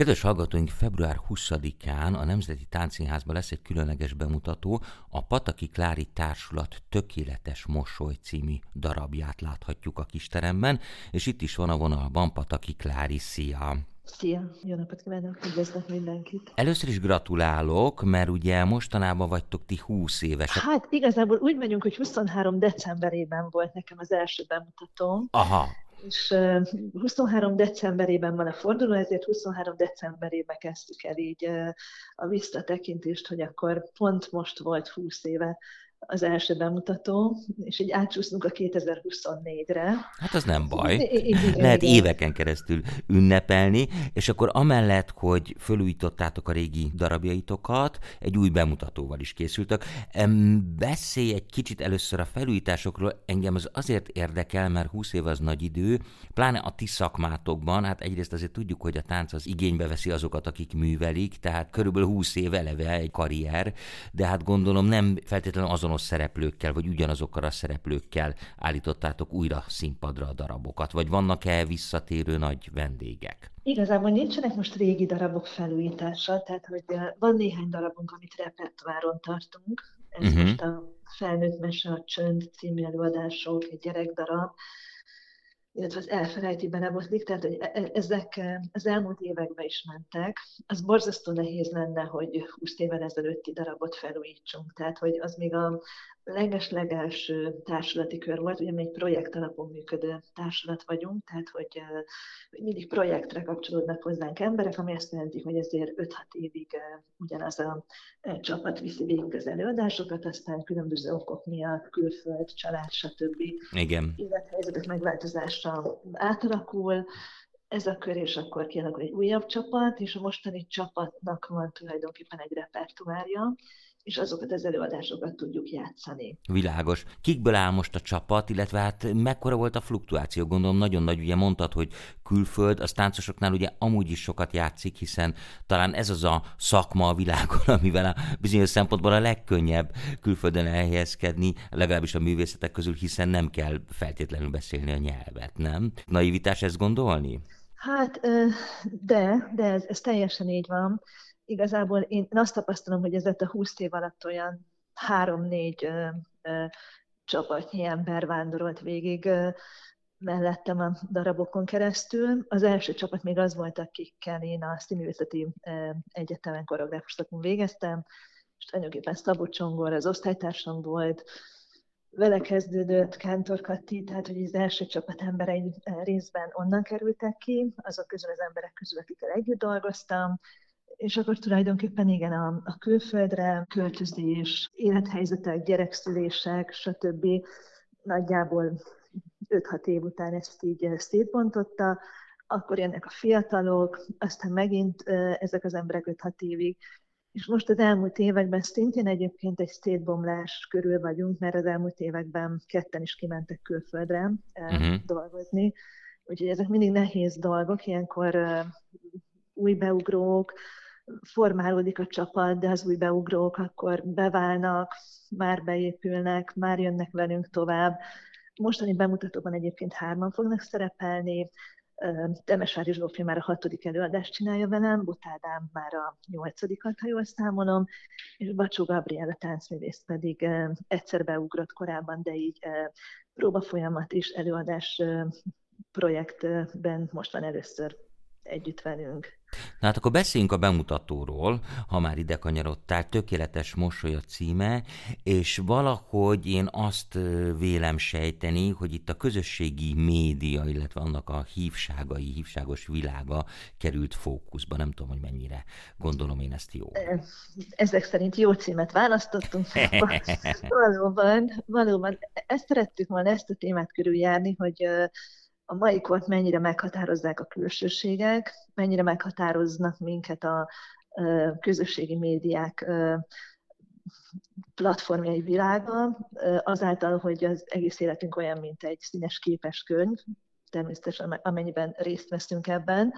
Kedves hallgatóink, február 20-án a Nemzeti Táncszínházban lesz egy különleges bemutató, a Pataki Klári Társulat Tökéletes Mosoly című darabját láthatjuk a kisteremben, és itt is van a vonalban Pataki Klári, szia! Szia, jó napot kívánok, üdvözlök mindenkit. Először is gratulálok, mert ugye mostanában vagytok ti 20 évesek. Hát igazából úgy megyünk, hogy 23 decemberében volt nekem az első bemutatóm. Aha, és 23 decemberében van a forduló, ezért 23 decemberében kezdtük el így a visszatekintést, hogy akkor pont most volt 20 éve az első bemutató, és így átsúszunk a 2024-re. Hát az nem baj. Igen, Lehet igen. éveken keresztül ünnepelni, és akkor amellett, hogy fölújítottátok a régi darabjaitokat, egy új bemutatóval is készültök. Beszélj egy kicsit először a felújításokról. Engem az azért érdekel, mert 20 év az nagy idő, pláne a ti szakmátokban, hát egyrészt azért tudjuk, hogy a tánc az igénybe veszi azokat, akik művelik, tehát körülbelül 20 év eleve egy karrier, de hát gondolom nem feltétlenül azon azonos szereplőkkel, vagy ugyanazokkal a szereplőkkel állítottátok újra színpadra a darabokat, vagy vannak-e visszatérő nagy vendégek? Igazából nincsenek most régi darabok felújítása, tehát hogy van néhány darabunk, amit repertoáron tartunk. Ez uh-huh. most a Felnőtt Mese, a Csönd című előadások, egy gyerekdarab, illetve az elfelejti belebotlik, tehát hogy e, e, ezek az elmúlt években is mentek. Az borzasztó nehéz lenne, hogy 20 évvel ezelőtti darabot felújítsunk, tehát hogy az még a leges-legelső társulati kör volt, ugye mi egy projekt alapon működő társulat vagyunk, tehát hogy, hogy mindig projektre kapcsolódnak hozzánk emberek, ami azt jelenti, hogy ezért 5-6 évig ugyanaz a csapat viszi végig az előadásokat, aztán különböző okok miatt, külföld, család, stb. Igen. élethelyzetek megváltozása átalakul, ez a kör, és akkor kialakul egy újabb csapat, és a mostani csapatnak van tulajdonképpen egy repertoárja, és azokat az előadásokat tudjuk játszani. Világos. Kikből áll most a csapat, illetve hát mekkora volt a fluktuáció? Gondolom nagyon nagy, ugye mondtad, hogy külföld, az táncosoknál ugye amúgy is sokat játszik, hiszen talán ez az a szakma a világon, amivel a bizonyos szempontból a legkönnyebb külföldön elhelyezkedni, legalábbis a művészetek közül, hiszen nem kell feltétlenül beszélni a nyelvet, nem? Naivitás ezt gondolni? Hát, de, de ez, ez teljesen így van. Igazából én azt tapasztalom, hogy ez a 20 év alatt olyan három-négy csapatnyi ember vándorolt végig mellettem a darabokon keresztül. Az első csapat még az volt, akikkel én a Színművészeti Egyetemen koreográfusokon végeztem, és tulajdonképpen Szabó Csongor az osztálytársam volt, vele kezdődött Kántor Kati, tehát hogy az első csapat emberei részben onnan kerültek ki, azok közül az emberek közül, akikkel együtt dolgoztam, és akkor tulajdonképpen igen, a, a külföldre költözés, élethelyzetek, gyerekszülések, stb. nagyjából 5-6 év után ezt így szétbontotta, akkor jönnek a fiatalok, aztán megint ezek az emberek 5-6 évig, és most az elmúlt években szintén egyébként egy szétbomlás körül vagyunk, mert az elmúlt években ketten is kimentek külföldre uh-huh. dolgozni, úgyhogy ezek mindig nehéz dolgok, ilyenkor új beugrók, formálódik a csapat, de az új beugrók akkor beválnak, már beépülnek, már jönnek velünk tovább. Mostani bemutatóban egyébként hárman fognak szerepelni, Temesvári Zsófi már a hatodik előadást csinálja velem, Botádám már a nyolcadikat, ha jól számolom, és Bacsó Gabriel a táncművész pedig egyszer beugrott korábban, de így próba folyamat és előadás projektben most van először együtt velünk. Na hát akkor beszéljünk a bemutatóról, ha már ide kanyarodtál, tökéletes mosoly a címe, és valahogy én azt vélem sejteni, hogy itt a közösségi média, illetve annak a hívságai, hívságos világa került fókuszba. Nem tudom, hogy mennyire gondolom én ezt jó. Ezek szerint jó címet választottunk. valóban, valóban ezt szerettük volna ezt a témát körüljárni, hogy a mai kort mennyire meghatározzák a külsőségek, mennyire meghatároznak minket a közösségi médiák platformjai világa, azáltal, hogy az egész életünk olyan, mint egy színes képes könyv, természetesen amennyiben részt veszünk ebben,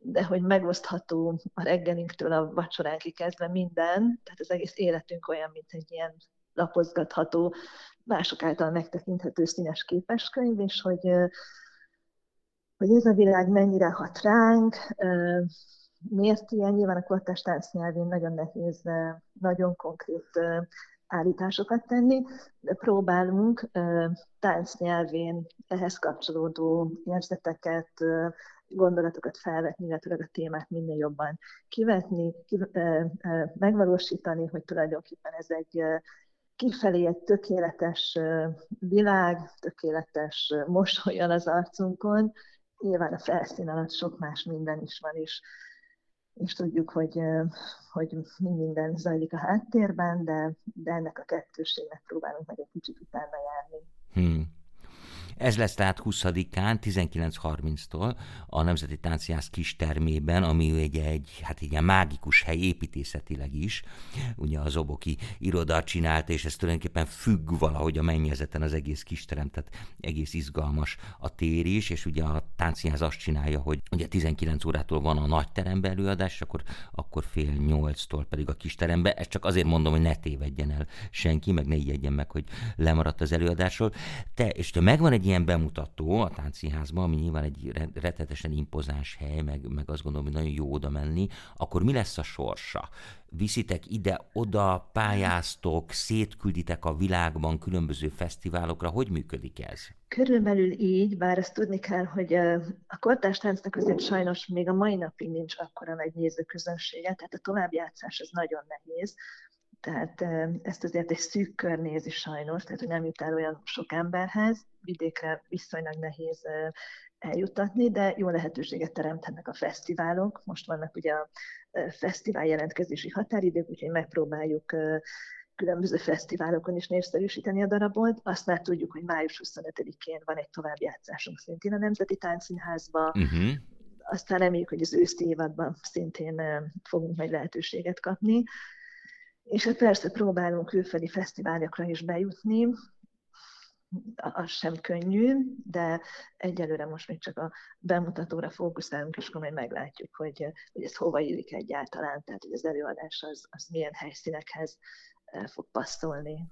de hogy megosztható a reggelinktől a vacsoránkig kezdve minden, tehát az egész életünk olyan, mint egy ilyen lapozgatható, mások által megtekinthető színes képeskönyv, és hogy hogy ez a világ mennyire hat ránk, miért ilyen? Nyilván a kortás táncnyelvén nagyon nehéz, nagyon konkrét állításokat tenni, de próbálunk táncnyelvén ehhez kapcsolódó érzeteket, gondolatokat felvetni, illetve a témát minél jobban kivetni, ki, megvalósítani, hogy tulajdonképpen ez egy kifelé egy tökéletes világ, tökéletes mosolyan az arcunkon, nyilván a felszín alatt sok más minden is van, és, és tudjuk, hogy, hogy mi minden zajlik a háttérben, de, de ennek a kettőségnek próbálunk meg egy kicsit utána járni. Hmm. Ez lesz tehát 20-án, 19.30-tól a Nemzeti Tánciász kis termében, ami egy, egy hát igen, mágikus hely építészetileg is. Ugye az Oboki iroda csinálta, és ez tulajdonképpen függ valahogy a mennyezeten az egész kisterem, tehát egész izgalmas a tér is, és ugye a tánciáz azt csinálja, hogy ugye 19 órától van a nagy terembe előadás, és akkor, akkor fél nyolctól pedig a kis terembe. Ezt csak azért mondom, hogy ne tévedjen el senki, meg ne ijedjen meg, hogy lemaradt az előadásról. Te, és te megvan egy egy ilyen bemutató a táncszínházban, ami nyilván egy rettetesen impozáns hely, meg, meg azt gondolom, hogy nagyon jó oda menni, akkor mi lesz a sorsa? Viszitek ide-oda, pályáztok, szétkülditek a világban különböző fesztiválokra, hogy működik ez? Körülbelül így, bár ezt tudni kell, hogy a kortárs táncnak azért sajnos még a mai napig nincs akkora nagy nézőközönsége, tehát a továbbjátszás az nagyon nehéz. Tehát ezt azért egy szűk kör nézi sajnos, tehát hogy nem jut el olyan sok emberhez, vidékre viszonylag nehéz eljutatni, de jó lehetőséget teremthetnek a fesztiválok. Most vannak ugye a fesztivál jelentkezési határidők, úgyhogy megpróbáljuk különböző fesztiválokon is népszerűsíteni a darabot. Azt már tudjuk, hogy május 25-én van egy továbbjátszásunk szintén a Nemzeti Táncszínházba. Uh-huh. Aztán reméljük, hogy az őszi évadban szintén fogunk majd lehetőséget kapni. És hát persze próbálunk külföldi fesztiválokra is bejutni, az sem könnyű, de egyelőre most még csak a bemutatóra fókuszálunk, és akkor majd meglátjuk, hogy, hogy ez hova illik egyáltalán, tehát hogy az előadás az, az milyen helyszínekhez eh, fog passzolni.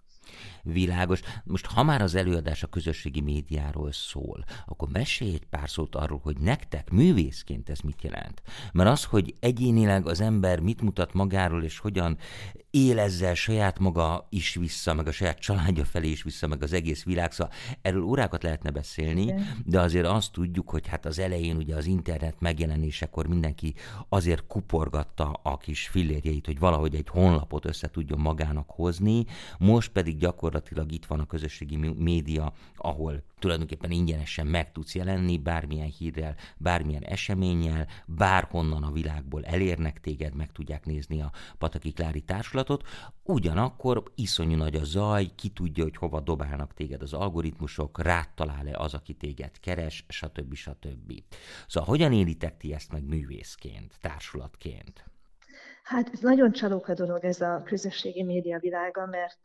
Világos. Most ha már az előadás a közösségi médiáról szól, akkor mesélj egy pár szót arról, hogy nektek művészként ez mit jelent. Mert az, hogy egyénileg az ember mit mutat magáról, és hogyan él ezzel saját maga is vissza, meg a saját családja felé is vissza, meg az egész világ, szóval erről órákat lehetne beszélni, de azért azt tudjuk, hogy hát az elején ugye az internet megjelenésekor mindenki azért kuporgatta a kis fillérjeit, hogy valahogy egy honlapot össze tudjon magának hozni, most pedig pedig gyakorlatilag itt van a közösségi média, ahol tulajdonképpen ingyenesen meg tudsz jelenni bármilyen hírrel, bármilyen eseménnyel, bárhonnan a világból elérnek téged, meg tudják nézni a Pataki Klári társulatot, ugyanakkor iszonyú nagy a zaj, ki tudja, hogy hova dobálnak téged az algoritmusok, rád talál-e az, aki téged keres, stb. stb. Szóval hogyan élitek ti ezt meg művészként, társulatként? Hát nagyon csalóka dolog ez a közösségi média világa, mert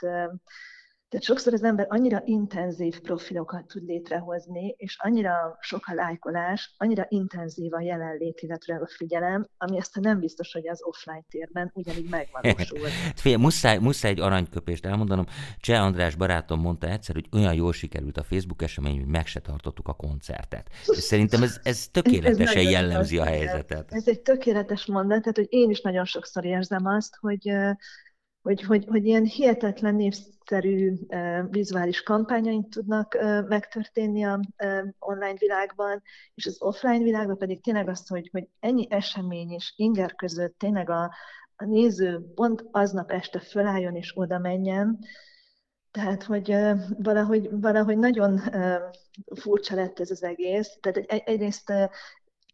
tehát sokszor az ember annyira intenzív profilokat tud létrehozni, és annyira sok a lájkolás, annyira intenzív a jelenlét, illetve a figyelem, ami aztán nem biztos, hogy az offline térben ugyanígy megvalósul. Fél, muszáj, muszáj egy aranyköpést elmondanom. Cseh András barátom mondta egyszer, hogy olyan jól sikerült a Facebook esemény, hogy meg se tartottuk a koncertet. És szerintem ez, ez tökéletesen ez, ez jellemzi a helyzetet. Ez egy tökéletes mondat, tehát hogy én is nagyon sokszor érzem azt, hogy hogy, hogy, hogy ilyen hihetetlen népszerű vizuális kampányaink tudnak megtörténni a online világban, és az offline világban pedig tényleg azt, hogy, hogy ennyi esemény és inger között tényleg a, a néző pont aznap este fölálljon és oda menjen, tehát, hogy valahogy, valahogy nagyon furcsa lett ez az egész. Tehát egy, egyrészt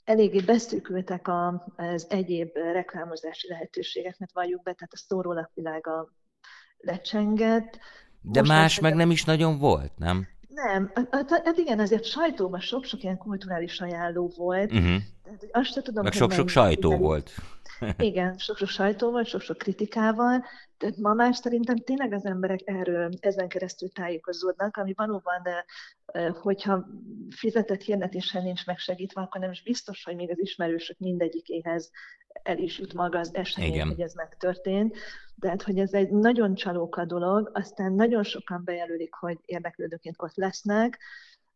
eléggé beszűkültek az egyéb reklámozási lehetőségek, mert valljuk be, tehát a szórólapvilága lecsengett. De Most más meg nem is nagyon volt, nem? Nem, hát igen, azért sajtóban sok-sok ilyen kulturális ajánló volt. Uh-huh. Tehát, azt tudom, meg sok-sok sajtó volt. Igen, sok-sok sajtóval, sok-sok kritikával, tehát ma már szerintem tényleg az emberek erről ezen keresztül tájékozódnak, ami valóban, de hogyha fizetett hirdetéssel nincs megsegítve, akkor nem is biztos, hogy még az ismerősök mindegyikéhez el is jut maga az esemény, Igen. hogy ez megtörtént. De hát, hogy ez egy nagyon csalóka dolog, aztán nagyon sokan bejelölik, hogy érdeklődőként ott lesznek,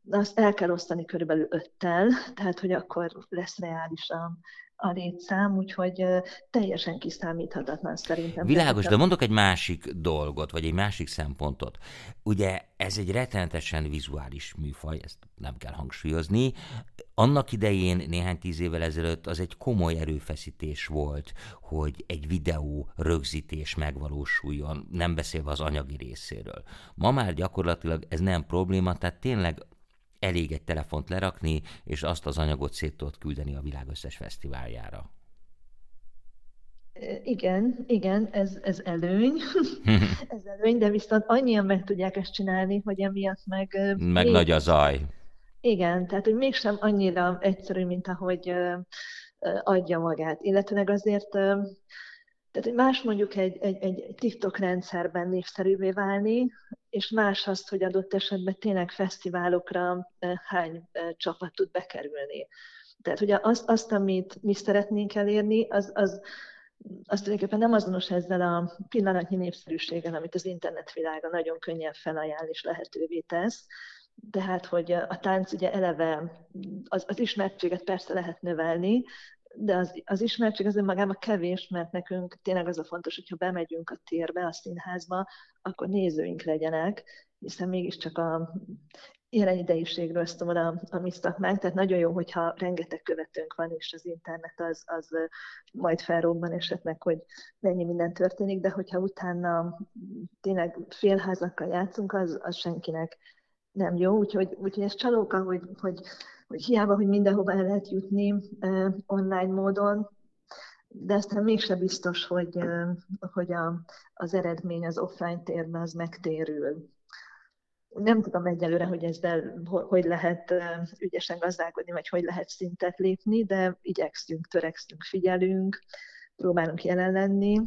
azt el kell osztani körülbelül öttel, tehát hogy akkor lesz reális a, a létszám, úgyhogy teljesen kiszámíthatatlan szerintem. Világos, de mondok egy másik dolgot, vagy egy másik szempontot. Ugye ez egy rettenetesen vizuális műfaj, ezt nem kell hangsúlyozni. Annak idején, néhány tíz évvel ezelőtt az egy komoly erőfeszítés volt, hogy egy videó rögzítés megvalósuljon, nem beszélve az anyagi részéről. Ma már gyakorlatilag ez nem probléma, tehát tényleg elég egy telefont lerakni, és azt az anyagot szét tudod küldeni a világ összes fesztiváljára. Igen, igen, ez, ez előny, ez előny, de viszont annyian meg tudják ezt csinálni, hogy emiatt meg... Meg még... nagy a zaj. Igen, tehát hogy mégsem annyira egyszerű, mint ahogy adja magát. Illetőleg azért, tehát hogy más mondjuk egy, egy, egy TikTok rendszerben népszerűvé válni, és más azt, hogy adott esetben tényleg fesztiválokra hány csapat tud bekerülni. Tehát ugye azt, azt amit mi szeretnénk elérni, az, az, az tulajdonképpen nem azonos ezzel a pillanatnyi népszerűséggel, amit az internetvilága nagyon könnyen felajánl és lehetővé tesz, de hát, hogy a tánc ugye eleve, az, az ismertséget persze lehet növelni, de az, az ismertség az önmagában kevés, mert nekünk tényleg az a fontos, hogyha bemegyünk a térbe, a színházba, akkor nézőink legyenek, hiszen mégiscsak a jelen ideiségről szól a, a mi szakmánk, tehát nagyon jó, hogyha rengeteg követőnk van, és az internet az, az majd felrobban esetleg, hogy mennyi minden történik, de hogyha utána tényleg félházakkal játszunk, az, az senkinek nem jó, úgyhogy, úgyhogy ez csalóka, hogy, hogy, hogy hiába, hogy mindenhova el lehet jutni online módon, de aztán mégse biztos, hogy, hogy a, az eredmény az offline térben az megtérül. Nem tudom egyelőre, hogy ezzel hogy lehet ügyesen gazdálkodni, vagy hogy lehet szintet lépni, de igyekszünk, törekszünk, figyelünk, próbálunk jelen lenni.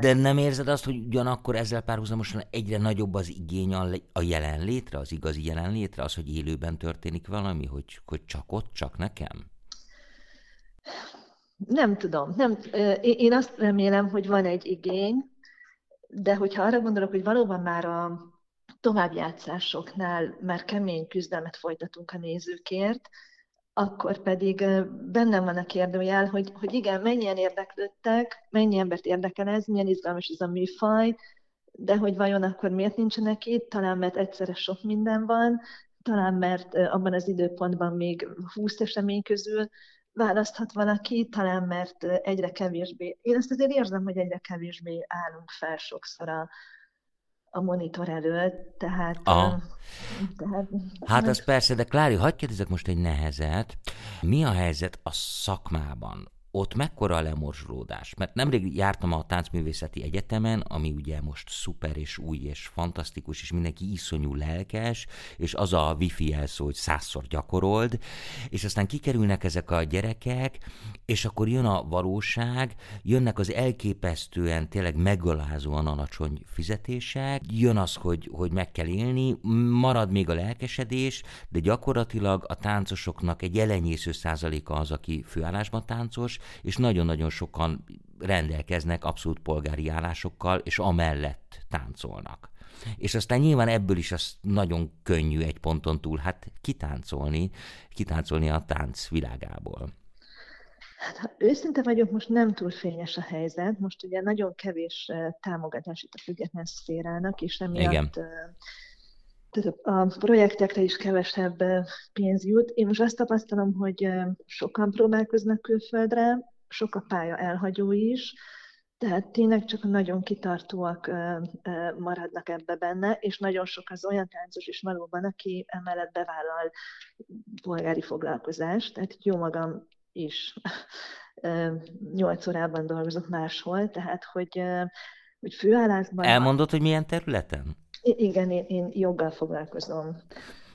De nem érzed azt, hogy ugyanakkor ezzel párhuzamosan egyre nagyobb az igény a jelenlétre, az igazi jelenlétre, az, hogy élőben történik valami, hogy, hogy csak ott, csak nekem? Nem tudom. Nem, én azt remélem, hogy van egy igény, de hogyha arra gondolok, hogy valóban már a továbbjátszásoknál már kemény küzdelmet folytatunk a nézőkért, akkor pedig bennem van a kérdőjel, hogy, hogy igen, mennyien érdeklődtek, mennyi embert érdekel ez, milyen izgalmas ez a műfaj, de hogy vajon akkor miért nincsenek itt? Talán mert egyszerre sok minden van, talán mert abban az időpontban még 20 esemény közül választhat valaki, talán mert egyre kevésbé, én azt azért érzem, hogy egyre kevésbé állunk fel sokszor a, a monitor előtt, tehát... Aha. tehát hát az persze, de Klári, hagyd kérdezek most egy nehezet. Mi a helyzet a szakmában? Ott mekkora a lemorzsolódás? Mert nemrég jártam a Táncművészeti Egyetemen, ami ugye most szuper és új és fantasztikus, és mindenki iszonyú lelkes, és az a wifi jelszó, hogy százszor gyakorold, és aztán kikerülnek ezek a gyerekek, és akkor jön a valóság, jönnek az elképesztően, tényleg megalázóan alacsony fizetések, jön az, hogy, hogy meg kell élni, marad még a lelkesedés, de gyakorlatilag a táncosoknak egy elenyésző százaléka az, aki főállásban táncos, és nagyon-nagyon sokan rendelkeznek abszolút polgári állásokkal, és amellett táncolnak. És aztán nyilván ebből is az nagyon könnyű egy ponton túl, hát kitáncolni, kitáncolni a tánc világából. Hát, ha őszinte vagyok, most nem túl fényes a helyzet. Most ugye nagyon kevés eh, támogatás itt a független szférának, és emiatt Igen. A projektekre is kevesebb pénz jut. Én most azt tapasztalom, hogy sokan próbálkoznak külföldre, sok a pálya elhagyó is, tehát tényleg csak nagyon kitartóak maradnak ebbe benne, és nagyon sok az olyan táncos is valóban, aki emellett bevállal polgári foglalkozást, tehát jó magam is nyolc órában dolgozok máshol, tehát hogy, hogy főállásban... Elmondod, hogy milyen területen? Igen, én, én joggal foglalkozom.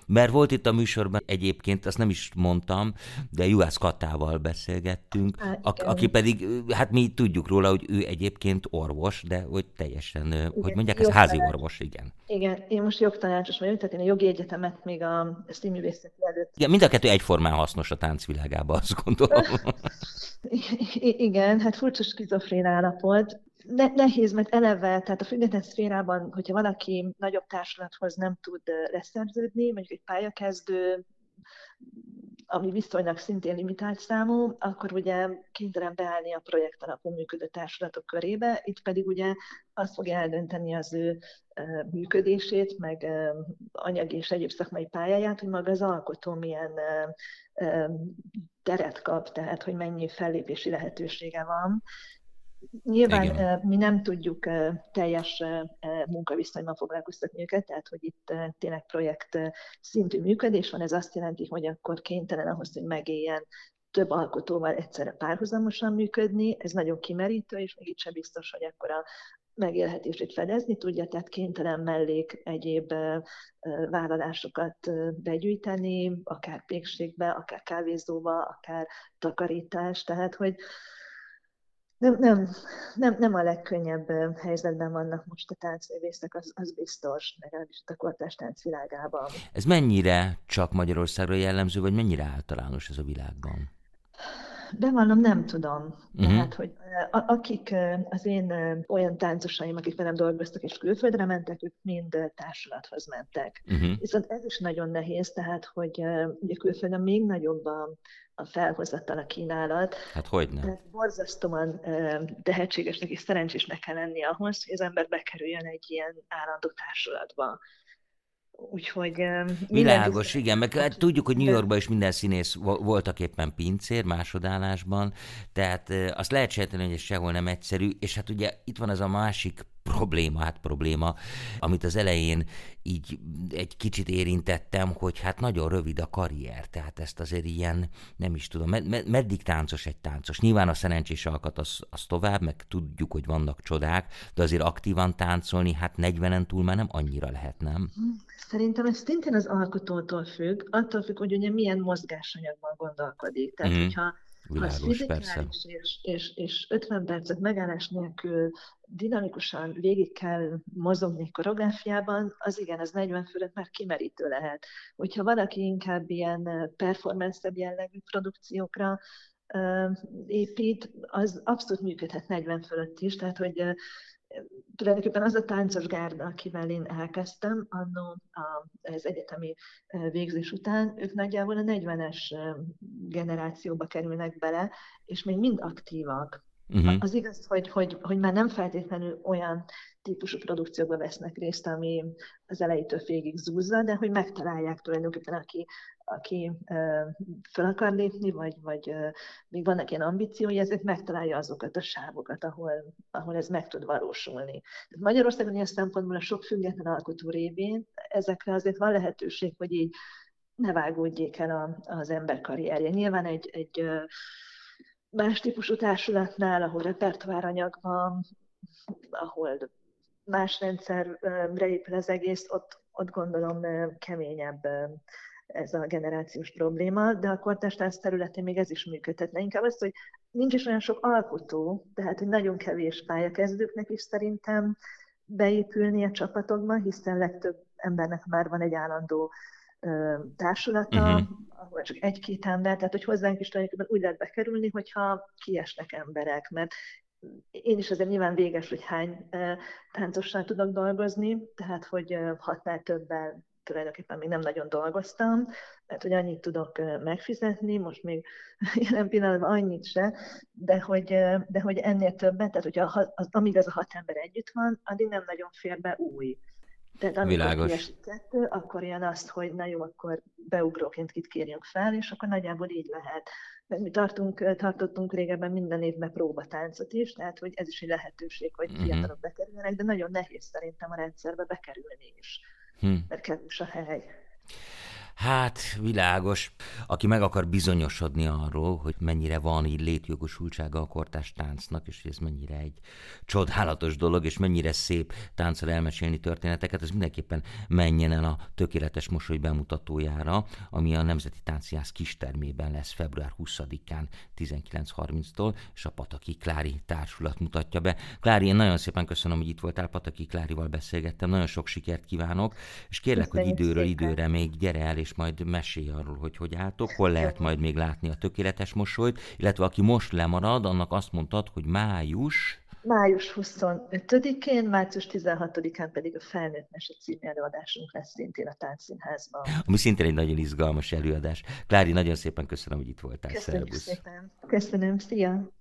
Mert volt itt a műsorban egyébként, azt nem is mondtam, de Juhász Katával beszélgettünk, Há, a, aki pedig, hát mi tudjuk róla, hogy ő egyébként orvos, de hogy teljesen, igen, hogy mondják, ez házi orvos, igen. Igen, én most jogtanácsos vagyok, tehát én a jogi egyetemet még a színművészeti előtt. Igen, mind a kettő egyformán hasznos a táncvilágában, azt gondolom. igen, hát furcsa skizofrén állapot ne, nehéz, mert eleve, tehát a független szférában, hogyha valaki nagyobb társulathoz nem tud leszerződni, mondjuk egy pályakezdő, ami viszonylag szintén limitált számú, akkor ugye kénytelen beállni a projekt alapú működő társulatok körébe, itt pedig ugye azt fogja eldönteni az ő működését, meg anyagi és egyéb szakmai pályáját, hogy maga az alkotó milyen teret kap, tehát hogy mennyi fellépési lehetősége van. Nyilván Igen. mi nem tudjuk teljes munkaviszonyban foglalkoztatni őket, tehát hogy itt tényleg projekt szintű működés van, ez azt jelenti, hogy akkor kénytelen ahhoz, hogy megéljen több alkotóval egyszerre párhuzamosan működni, ez nagyon kimerítő, és még itt sem biztos, hogy akkor a megélhetését fedezni tudja, tehát kénytelen mellék egyéb vállalásokat begyűjteni, akár pékségbe, akár kávézóba, akár takarítás, tehát hogy nem, nem, nem, nem a legkönnyebb helyzetben vannak most a táncművészek, az, az biztos, legalábbis a kortárs tánc világában. Ez mennyire csak Magyarországra jellemző, vagy mennyire általános ez a világban? Bevallom, nem tudom. Uh-huh. Tehát, hogy a, akik az én olyan táncosaim, akik velem dolgoztak és külföldre mentek, ők mind társulathoz mentek. Uh-huh. Viszont ez is nagyon nehéz, tehát, hogy ugye külföldön még nagyobb a, a felhozatal, a kínálat. Hát hogy nem? Borzasztóan tehetségesnek és szerencsésnek kell lenni ahhoz, hogy az ember bekerüljön egy ilyen állandó társulatba. Úgyhogy... Világos, igen, meg hát tudjuk, hogy New Yorkban is minden színész voltak éppen pincér másodállásban, tehát azt lehet sejteni, hogy ez sehol nem egyszerű, és hát ugye itt van az a másik probléma, hát probléma, amit az elején így egy kicsit érintettem, hogy hát nagyon rövid a karrier, tehát ezt azért ilyen, nem is tudom, med- meddig táncos egy táncos? Nyilván a szerencsés alkat az, az tovább, meg tudjuk, hogy vannak csodák, de azért aktívan táncolni, hát 40-en túl már nem annyira lehet, nem? Szerintem ez szintén az alkotótól függ, attól függ, hogy ugye milyen mozgásanyagban gondolkodik. Tehát, mm. hogyha Világos, ha persze. És, és, és 50 percet megállás nélkül dinamikusan végig kell mozogni koreográfiában, az igen, az 40 fölött már kimerítő lehet. Hogyha valaki inkább ilyen performance jellegű produkciókra épít, az abszolút működhet 40 fölött is, tehát hogy tulajdonképpen az a táncos gárda, akivel én elkezdtem annó az egyetemi végzés után, ők nagyjából a 40-es generációba kerülnek bele, és még mind aktívak. Uh-huh. Az igaz, hogy, hogy, hogy már nem feltétlenül olyan típusú produkciókba vesznek részt, ami az elejétől végig zúzza, de hogy megtalálják tulajdonképpen, aki, aki fel akar lépni, vagy, vagy még vannak ilyen ambíciói, ezért megtalálja azokat a sávokat, ahol, ahol ez meg tud valósulni. Magyarországon ilyen szempontból a sok független alkotó révén ezekre azért van lehetőség, hogy így ne vágódjék el a, az ember karrierje. Nyilván egy, egy más típusú társulatnál, ahol repertoáranyag van, ahol más rendszerre épül az egész, ott, ott gondolom keményebb ez a generációs probléma, de a kortástánc területén még ez is működhetne. Inkább az, hogy nincs is olyan sok alkotó, tehát hogy nagyon kevés pályakezdőknek is szerintem beépülni a csapatokba, hiszen legtöbb embernek már van egy állandó társulata, uh-huh. ahol csak egy-két ember, tehát hogy hozzánk is tulajdonképpen úgy lehet bekerülni, hogyha kiesnek emberek, mert én is azért nyilván véges, hogy hány táncossal tudok dolgozni, tehát hogy hatnál többel tulajdonképpen még nem nagyon dolgoztam, mert hogy annyit tudok megfizetni, most még jelen pillanatban annyit se, de hogy, de hogy ennél többet, tehát hogyha az, amíg az a hat ember együtt van, addig nem nagyon fér be új. Tehát amikor Világos. kiesik kettő, akkor jön azt, hogy na jó, akkor beugróként kit kérjünk fel, és akkor nagyjából így lehet. Mert mi tartunk, tartottunk régebben minden évben próbatáncot is, tehát hogy ez is egy lehetőség, hogy uh-huh. fiatalok bekerüljenek, de nagyon nehéz szerintem a rendszerbe bekerülni is, hmm. mert kevés a hely. Hát, világos. Aki meg akar bizonyosodni arról, hogy mennyire van így létjogosultsága a kortás táncnak, és hogy ez mennyire egy csodálatos dolog, és mennyire szép táncra elmesélni történeteket, ez mindenképpen menjen el a Tökéletes Mosoly bemutatójára, ami a Nemzeti Tánciász kistermében lesz február 20-án 19.30-tól, és a Pataki Klári társulat mutatja be. Klári, én nagyon szépen köszönöm, hogy itt voltál, Pataki Klárival beszélgettem, nagyon sok sikert kívánok, és kérlek, Köszönjük hogy időről szépen. időre még gyere el, és majd mesélj arról, hogy hogy álltok, hol lehet majd még látni a tökéletes mosolyt, illetve aki most lemarad, annak azt mondtad, hogy május... május 25-én, március 16-án pedig a Felnőtt Mese című előadásunk lesz szintén a Táncszínházban. Ami szintén egy nagyon izgalmas előadás. Klári, nagyon szépen köszönöm, hogy itt voltál. Köszönjük Szervusz. szépen. Köszönöm, szia!